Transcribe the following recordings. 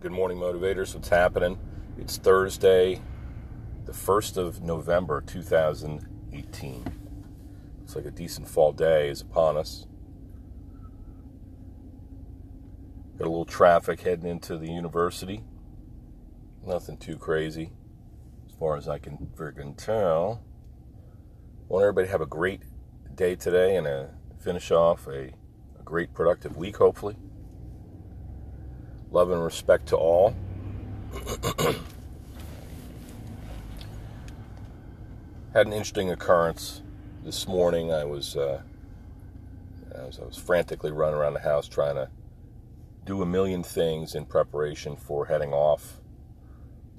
Good morning, motivators. What's happening? It's Thursday, the 1st of November, 2018. Looks like a decent fall day is upon us. Got a little traffic heading into the university. Nothing too crazy, as far as I can friggin' tell. Want everybody to have a great day today and a, finish off a, a great productive week, hopefully love and respect to all. Had an interesting occurrence this morning. I was, uh, I was I was frantically running around the house trying to do a million things in preparation for heading off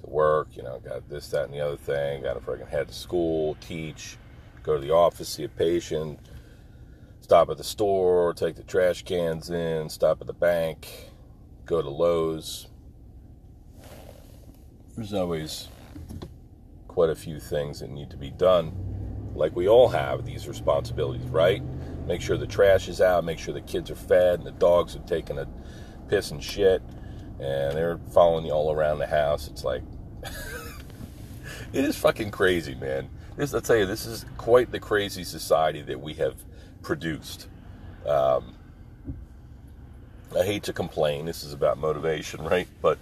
to work. You know, got this, that, and the other thing. Got to freaking head to school, teach, go to the office, see a patient, stop at the store, take the trash cans in, stop at the bank go to Lowe's. There's always quite a few things that need to be done. Like we all have these responsibilities, right? Make sure the trash is out, make sure the kids are fed, and the dogs are taking a piss and shit, and they're following you all around the house. It's like, it is fucking crazy, man. This, I'll tell you, this is quite the crazy society that we have produced. Um, I hate to complain. This is about motivation, right? But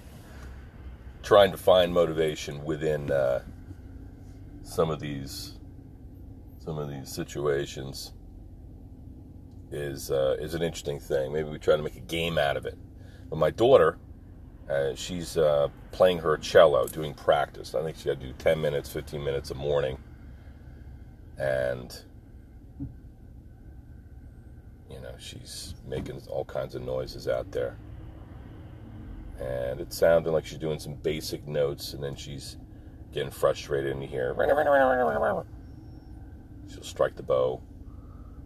trying to find motivation within uh, some of these some of these situations is uh, is an interesting thing. Maybe we try to make a game out of it. But my daughter, uh, she's uh, playing her cello, doing practice. I think she got to do 10 minutes, 15 minutes a morning, and you know, she's making all kinds of noises out there. And it sounded like she's doing some basic notes, and then she's getting frustrated, and hear, she'll strike the bow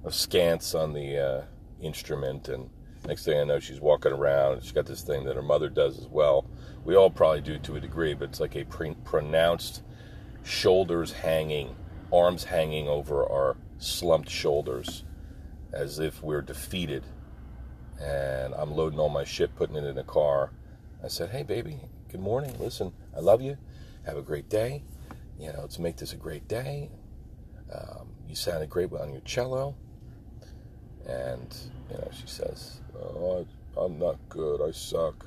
of scants on the uh, instrument, and next thing I know, she's walking around, she's got this thing that her mother does as well. We all probably do to a degree, but it's like a pre- pronounced shoulders hanging, arms hanging over our slumped shoulders as if we're defeated. And I'm loading all my shit, putting it in a car. I said, Hey, baby, good morning. Listen, I love you. Have a great day. You know, let's make this a great day. Um, you sounded great on your cello. And, you know, she says, Oh, I'm not good. I suck.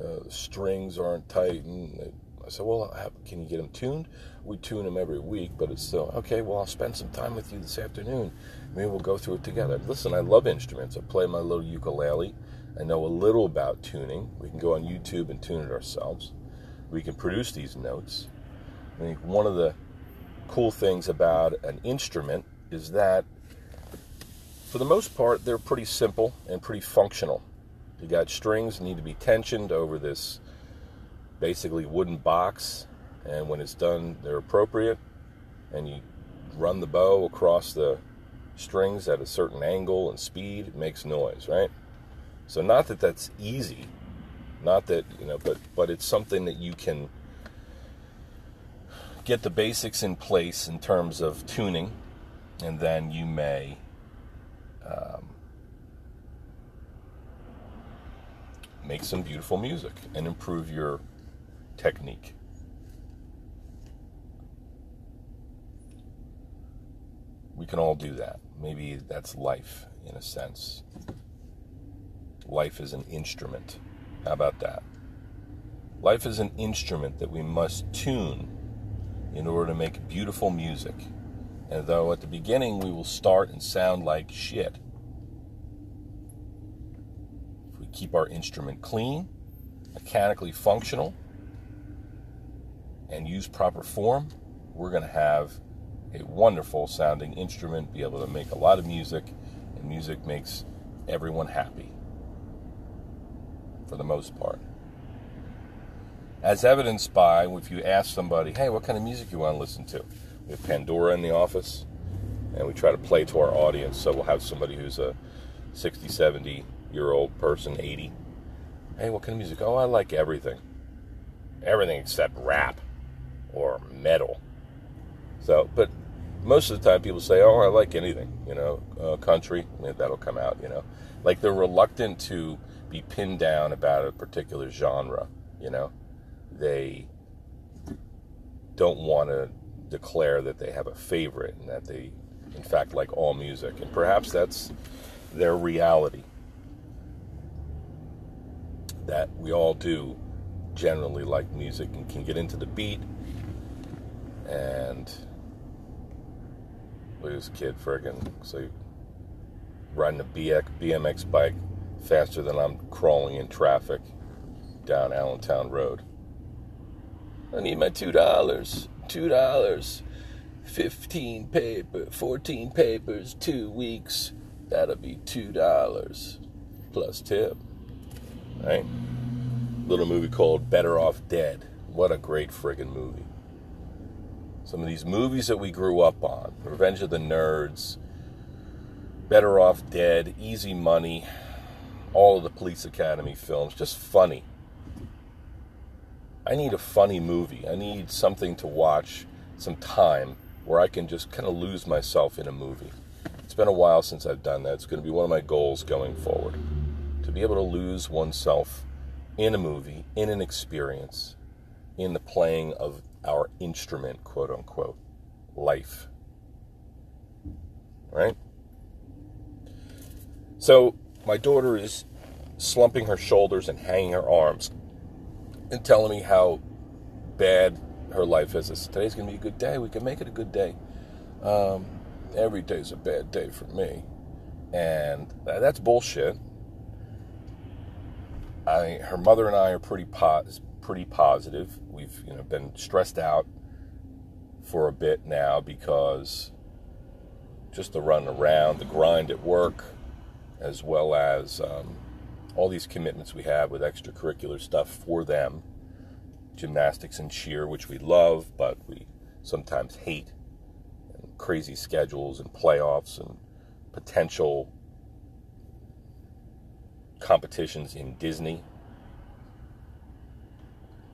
Uh, the strings aren't tight. And I said, Well, can you get them tuned? We tune them every week, but it's still, okay, well, I'll spend some time with you this afternoon. Maybe we'll go through it together. Listen, I love instruments. I play my little ukulele. I know a little about tuning. We can go on YouTube and tune it ourselves. We can produce these notes. I think one of the cool things about an instrument is that, for the most part, they're pretty simple and pretty functional. You got strings need to be tensioned over this basically wooden box, and when it's done, they're appropriate, and you run the bow across the strings at a certain angle and speed, it makes noise, right? So not that that's easy, not that you know, but but it's something that you can get the basics in place in terms of tuning, and then you may. Um, make some beautiful music and improve your technique. We can all do that. Maybe that's life in a sense. Life is an instrument. How about that? Life is an instrument that we must tune in order to make beautiful music. And though at the beginning we will start and sound like shit, if we keep our instrument clean, mechanically functional, and use proper form, we're going to have a wonderful sounding instrument, be able to make a lot of music, and music makes everyone happy for the most part. As evidenced by if you ask somebody, hey, what kind of music you want to listen to? We have Pandora in the office, and we try to play to our audience. So we'll have somebody who's a 60, 70 year old person, 80. Hey, what kind of music? Oh, I like everything. Everything except rap or metal. So, but most of the time people say, "Oh, I like anything," you know, uh, country. That'll come out, you know. Like they're reluctant to be pinned down about a particular genre, you know. They don't want to declare that they have a favorite and that they, in fact, like all music. And perhaps that's their reality. That we all do generally like music and can get into the beat. And at kid friggin' so riding a BMX bike faster than I'm crawling in traffic down Allentown Road. I need my two dollars. Two dollars. Fifteen paper, fourteen papers, two weeks. That'll be two dollars plus tip. Right? Little movie called Better Off Dead. What a great friggin' movie. Some of these movies that we grew up on Revenge of the Nerds, Better Off Dead, Easy Money, all of the Police Academy films, just funny. I need a funny movie. I need something to watch, some time where I can just kind of lose myself in a movie. It's been a while since I've done that. It's going to be one of my goals going forward. To be able to lose oneself in a movie, in an experience, in the playing of our instrument, quote unquote, life. Right? So, my daughter is slumping her shoulders and hanging her arms and telling me how bad her life is. Said, Today's going to be a good day. We can make it a good day. Um, every day's a bad day for me. And that's bullshit. I, her mother and I are pretty pos- pretty positive. We've you know been stressed out for a bit now because just the run around, the grind at work, as well as um, all these commitments we have with extracurricular stuff for them gymnastics and cheer, which we love, but we sometimes hate, and crazy schedules and playoffs and potential competitions in Disney.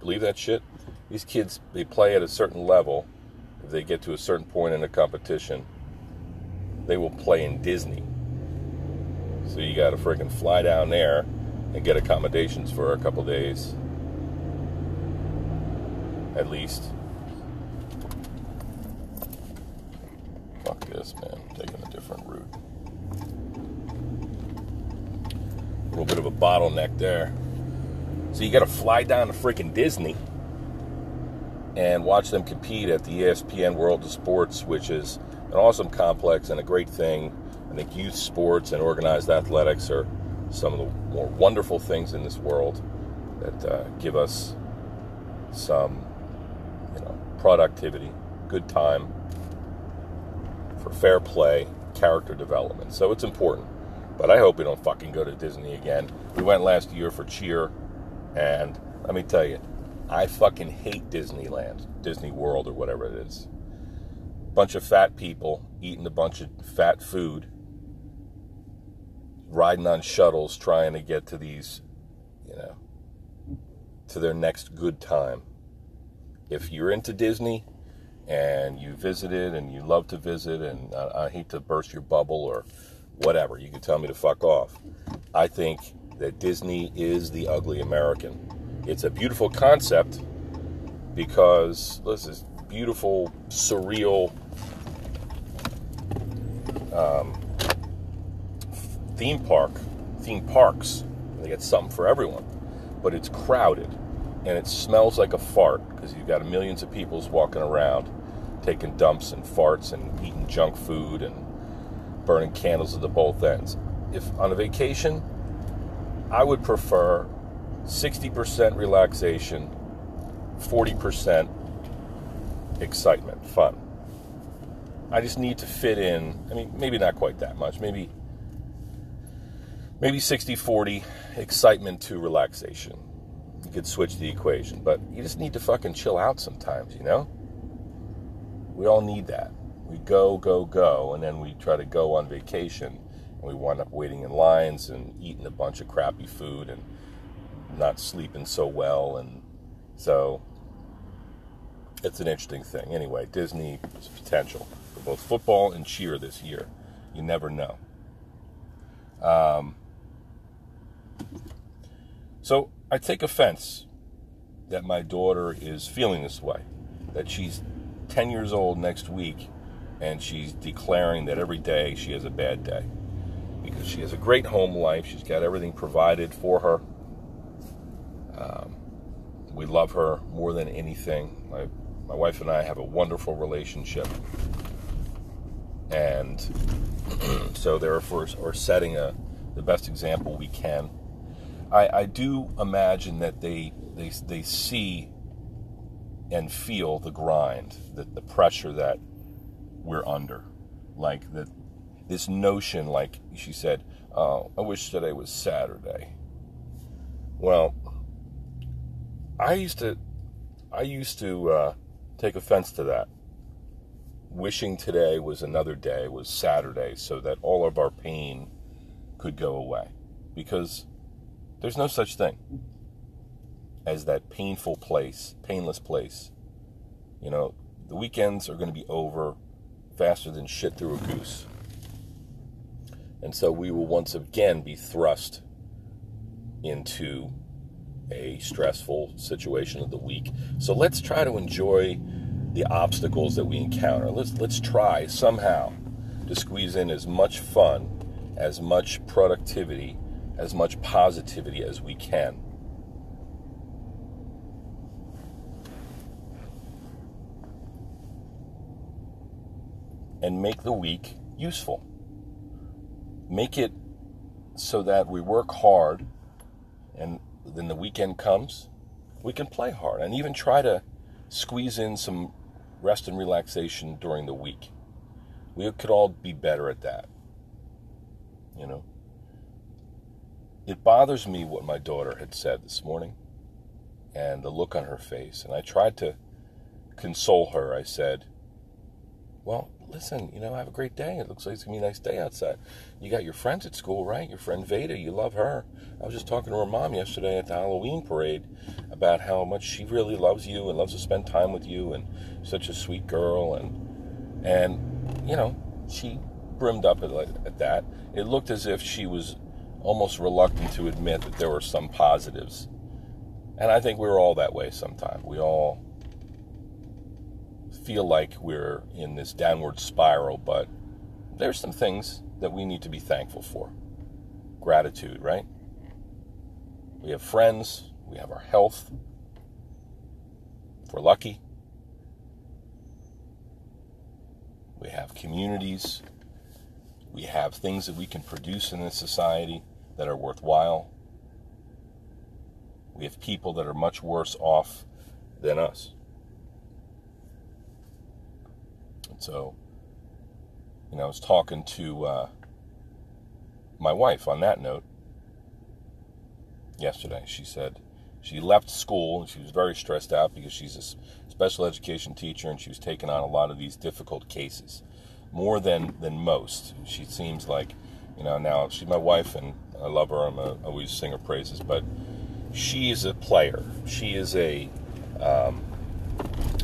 Believe that shit? These kids, they play at a certain level. If they get to a certain point in a competition, they will play in Disney. So you got to freaking fly down there and get accommodations for a couple days, at least. Fuck this, man. I'm taking a different route. A little bit of a bottleneck there. So you got to fly down to freaking Disney and watch them compete at the ESPN World of Sports, which is an awesome complex and a great thing I think youth sports and organized athletics are some of the more wonderful things in this world that uh, give us some, you know, productivity, good time for fair play, character development. So it's important. But I hope we don't fucking go to Disney again. We went last year for cheer, and let me tell you, I fucking hate Disneyland, Disney World, or whatever it is. Bunch of fat people eating a bunch of fat food riding on shuttles trying to get to these, you know, to their next good time. If you're into Disney and you visited and you love to visit, and I, I hate to burst your bubble or whatever, you can tell me to fuck off. I think that Disney is the ugly American. It's a beautiful concept because this is beautiful, surreal, um, theme park, theme parks, they get something for everyone. But it's crowded and it smells like a fart because you've got millions of people walking around taking dumps and farts and eating junk food and burning candles at the both ends. If on a vacation, I would prefer 60% relaxation, 40% excitement, fun. I just need to fit in, I mean, maybe not quite that much, maybe maybe 60 40 excitement to relaxation. You could switch the equation, but you just need to fucking chill out sometimes, you know? We all need that. We go, go, go, and then we try to go on vacation we wind up waiting in lines and eating a bunch of crappy food and not sleeping so well. And so it's an interesting thing. Anyway, Disney potential for both football and cheer this year. You never know. Um, So I take offense that my daughter is feeling this way, that she's 10 years old next week and she's declaring that every day she has a bad day because she has a great home life. She's got everything provided for her. Um, we love her more than anything. My, my wife and I have a wonderful relationship. And so therefore are setting a the best example we can. I, I do imagine that they they they see and feel the grind, the, the pressure that we're under. Like that this notion, like she said, oh, I wish today was Saturday. Well, I used to, I used to uh, take offense to that. Wishing today was another day, was Saturday, so that all of our pain could go away. Because there's no such thing as that painful place, painless place. You know, the weekends are going to be over faster than shit through a goose. And so we will once again be thrust into a stressful situation of the week. So let's try to enjoy the obstacles that we encounter. Let's let's try somehow to squeeze in as much fun, as much productivity, as much positivity as we can. And make the week useful make it so that we work hard and then the weekend comes, we can play hard and even try to squeeze in some rest and relaxation during the week. We could all be better at that. You know? It bothers me what my daughter had said this morning and the look on her face. And I tried to console her. I said, Well, listen, you know, have a great day. It looks like it's to be a nice day outside. You got your friends at school, right? Your friend Veda, you love her. I was just talking to her mom yesterday at the Halloween parade about how much she really loves you and loves to spend time with you and such a sweet girl. And, and you know, she brimmed up at, at that. It looked as if she was almost reluctant to admit that there were some positives. And I think we are all that way sometimes. We all feel like we're in this downward spiral, but there's some things that we need to be thankful for. Gratitude, right? We have friends, we have our health. If we're lucky, we have communities, we have things that we can produce in this society that are worthwhile. We have people that are much worse off than us. So, you know, I was talking to uh, my wife on that note yesterday. She said she left school and she was very stressed out because she's a special education teacher and she was taking on a lot of these difficult cases, more than than most. She seems like, you know, now she's my wife and I love her. I'm always sing her praises, but she is a player. She is a um,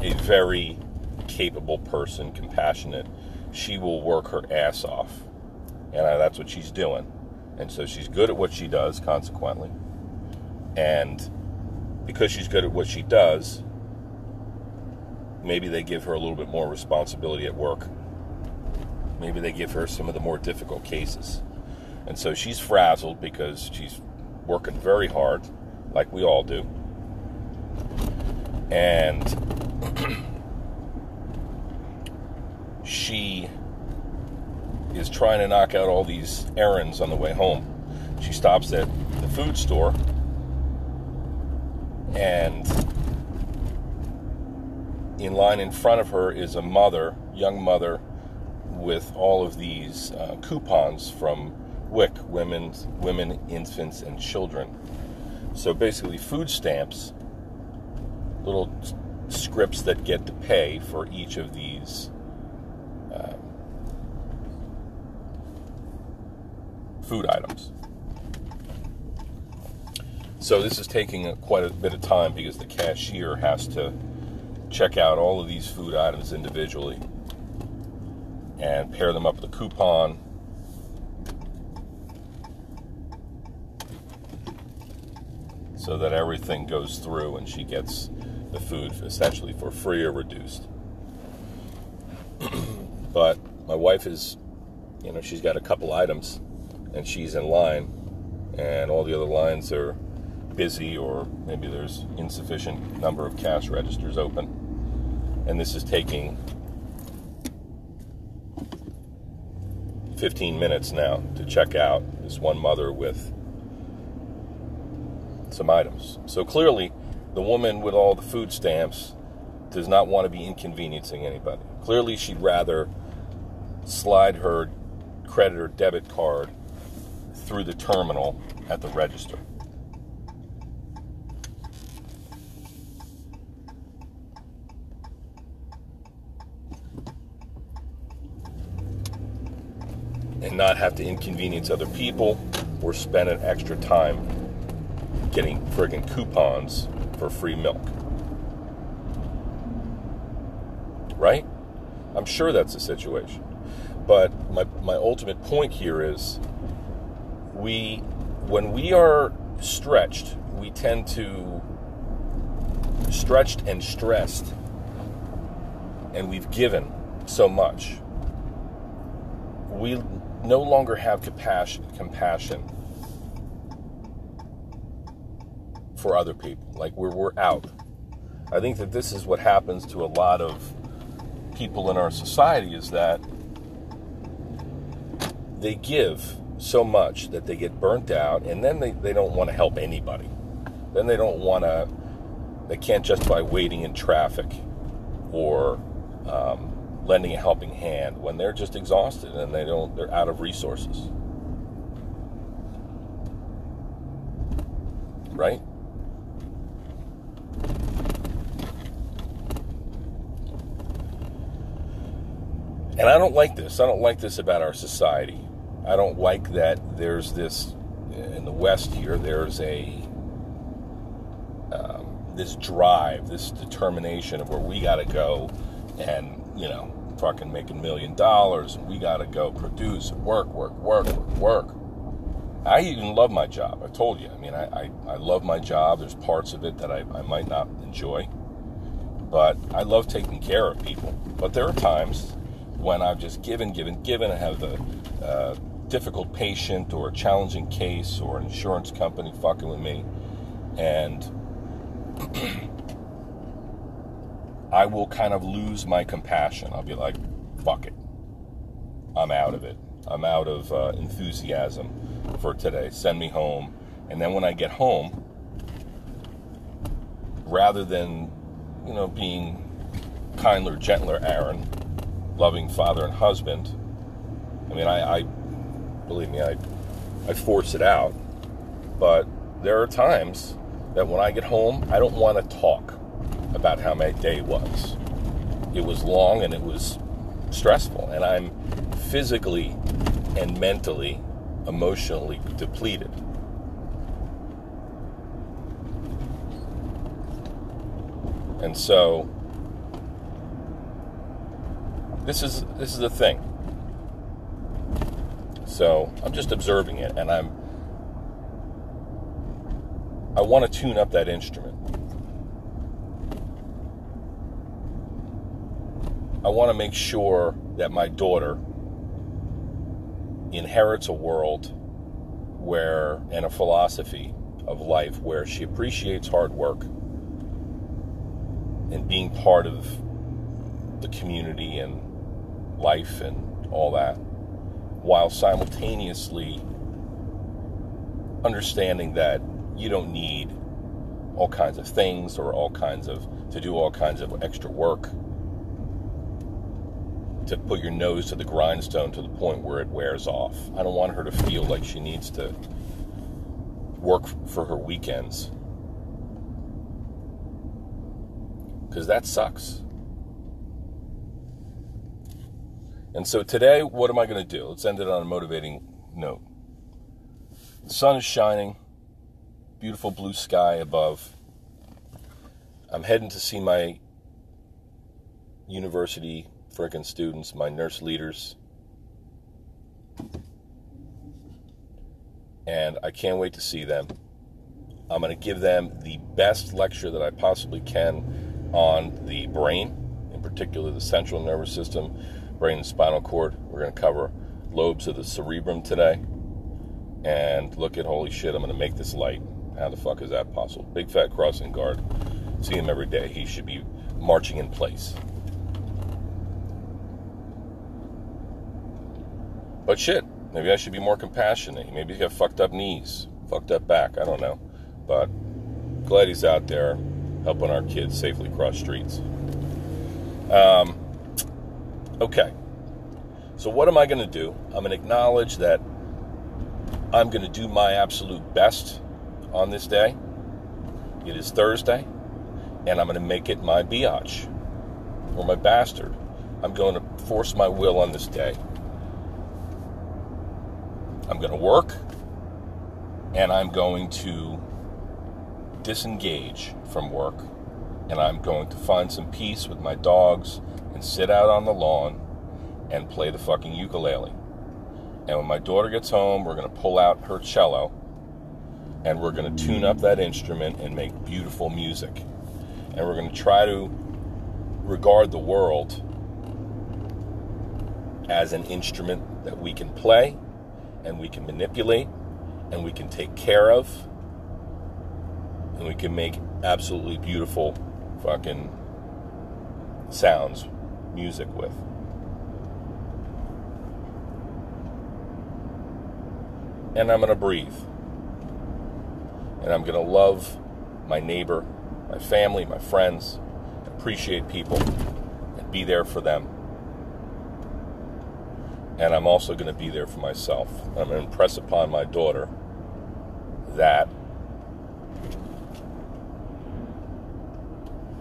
a very capable person, compassionate, she will work her ass off. And that's what she's doing. And so she's good at what she does, consequently. And because she's good at what she does, maybe they give her a little bit more responsibility at work. Maybe they give her some of the more difficult cases. And so she's frazzled because she's working very hard, like we all do. And she is trying to knock out all these errands on the way home. She stops at the food store and in line in front of her is a mother, young mother, with all of these uh, coupons from WIC, women, women, infants, and children. So basically, food stamps, little scripts that get to pay for each of these food items. So this is taking quite a bit of time because the cashier has to check out all of these food items individually and pair them up with a coupon. so that everything goes through and she gets the food essentially for free or reduced. but my wife is, you know, she's got a couple items and she's in line, and all the other lines are busy or maybe there's insufficient number of cash registers open. And this is taking 15 minutes now to check out this one mother with some items. So clearly, the woman with all the food stamps does not want to be inconveniencing anybody. Clearly, she'd rather slide her credit or debit card through the terminal at the register. And not have to inconvenience other people or spend an extra time getting friggin' coupons for free milk. Right? I'm sure that's the situation. But my, my ultimate point here is we when we are stretched, we tend to stretched and stressed and we've given so much. We no longer have compassion compassion for other people. Like we're we're out. I think that this is what happens to a lot of people in our society is that they give so much that they get burnt out and then they, they don't want to help anybody. Then they don't want to, they can't justify waiting in traffic or um, lending a helping hand when they're just exhausted and they don't, they're out of resources. Right? And I don't like this. I don't like this about our society. I don't like that there's this in the West here. There's a um, this drive, this determination of where we got to go, and you know, fucking making million dollars, and we got to go produce, work, work, work, work, work. I even love my job. I told you. I mean, I, I, I love my job. There's parts of it that I, I might not enjoy, but I love taking care of people. But there are times when I've just given, given, given. I have the uh, difficult patient or a challenging case or an insurance company fucking with me, and I will kind of lose my compassion. I'll be like, fuck it. I'm out of it. I'm out of uh, enthusiasm for today. Send me home. And then when I get home, rather than, you know, being kinder, gentler Aaron, loving father and husband, I mean, I, I believe me, I, I force it out. But there are times that when I get home, I don't want to talk about how my day was. It was long and it was stressful, and I'm physically and mentally, emotionally depleted. And so this is this is the thing. So I'm just observing it, and I'm I want to tune up that instrument. I want to make sure that my daughter inherits a world where, and a philosophy of life where she appreciates hard work and being part of the community and life and all that while simultaneously understanding that you don't need all kinds of things or all kinds of to do all kinds of extra work to put your nose to the grindstone to the point where it wears off. I don't want her to feel like she needs to work for her weekends. Because that sucks. And so today, what am I going to do? Let's end it on a motivating note. The sun is shining, beautiful blue sky above. I'm heading to see my university freaking students, my nurse leaders. And I can't wait to see them. I'm going to give them the best lecture that I possibly can on the brain, in particular the central nervous system, brain and spinal cord. We're going to cover lobes of the cerebrum today. And look at holy shit, I'm going to make this light. How the fuck is that possible? Big fat crossing guard. See him every day. He should be marching in place. But shit, maybe I should be more compassionate. Maybe he's got fucked up knees, fucked up back. I don't know. But glad he's out there helping our kids safely cross streets. Um, okay. So, what am I going to do? I'm going to acknowledge that I'm going to do my absolute best on this day. It is Thursday, and I'm going to make it my biatch or my bastard. I'm going to force my will on this day. I'm going to work, and I'm going to disengage from work, and I'm going to find some peace with my dogs and sit out on the lawn and play the fucking ukulele. And when my daughter gets home, we're going to pull out her cello and we're going to tune up that instrument and make beautiful music. And we're going to try to regard the world as an instrument that we can play and we can manipulate and we can take care of and we can make absolutely beautiful fucking sounds, music with. And I'm going to breathe. And I'm going to love my neighbor, my family, my friends, appreciate people, and be there for them. And I'm also going to be there for myself. I'm going to impress upon my daughter that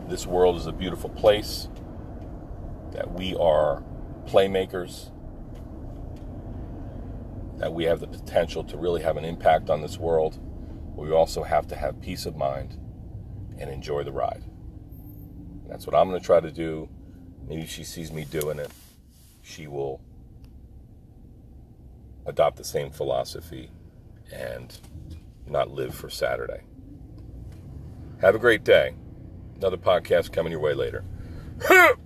this world is a beautiful place, that we are playmakers, that we have the potential to really have an impact on this world. We also have to have peace of mind and enjoy the ride. And that's what I'm going to try to do. Maybe she sees me doing it. She will adopt the same philosophy and not live for Saturday. Have a great day. Another podcast coming your way later.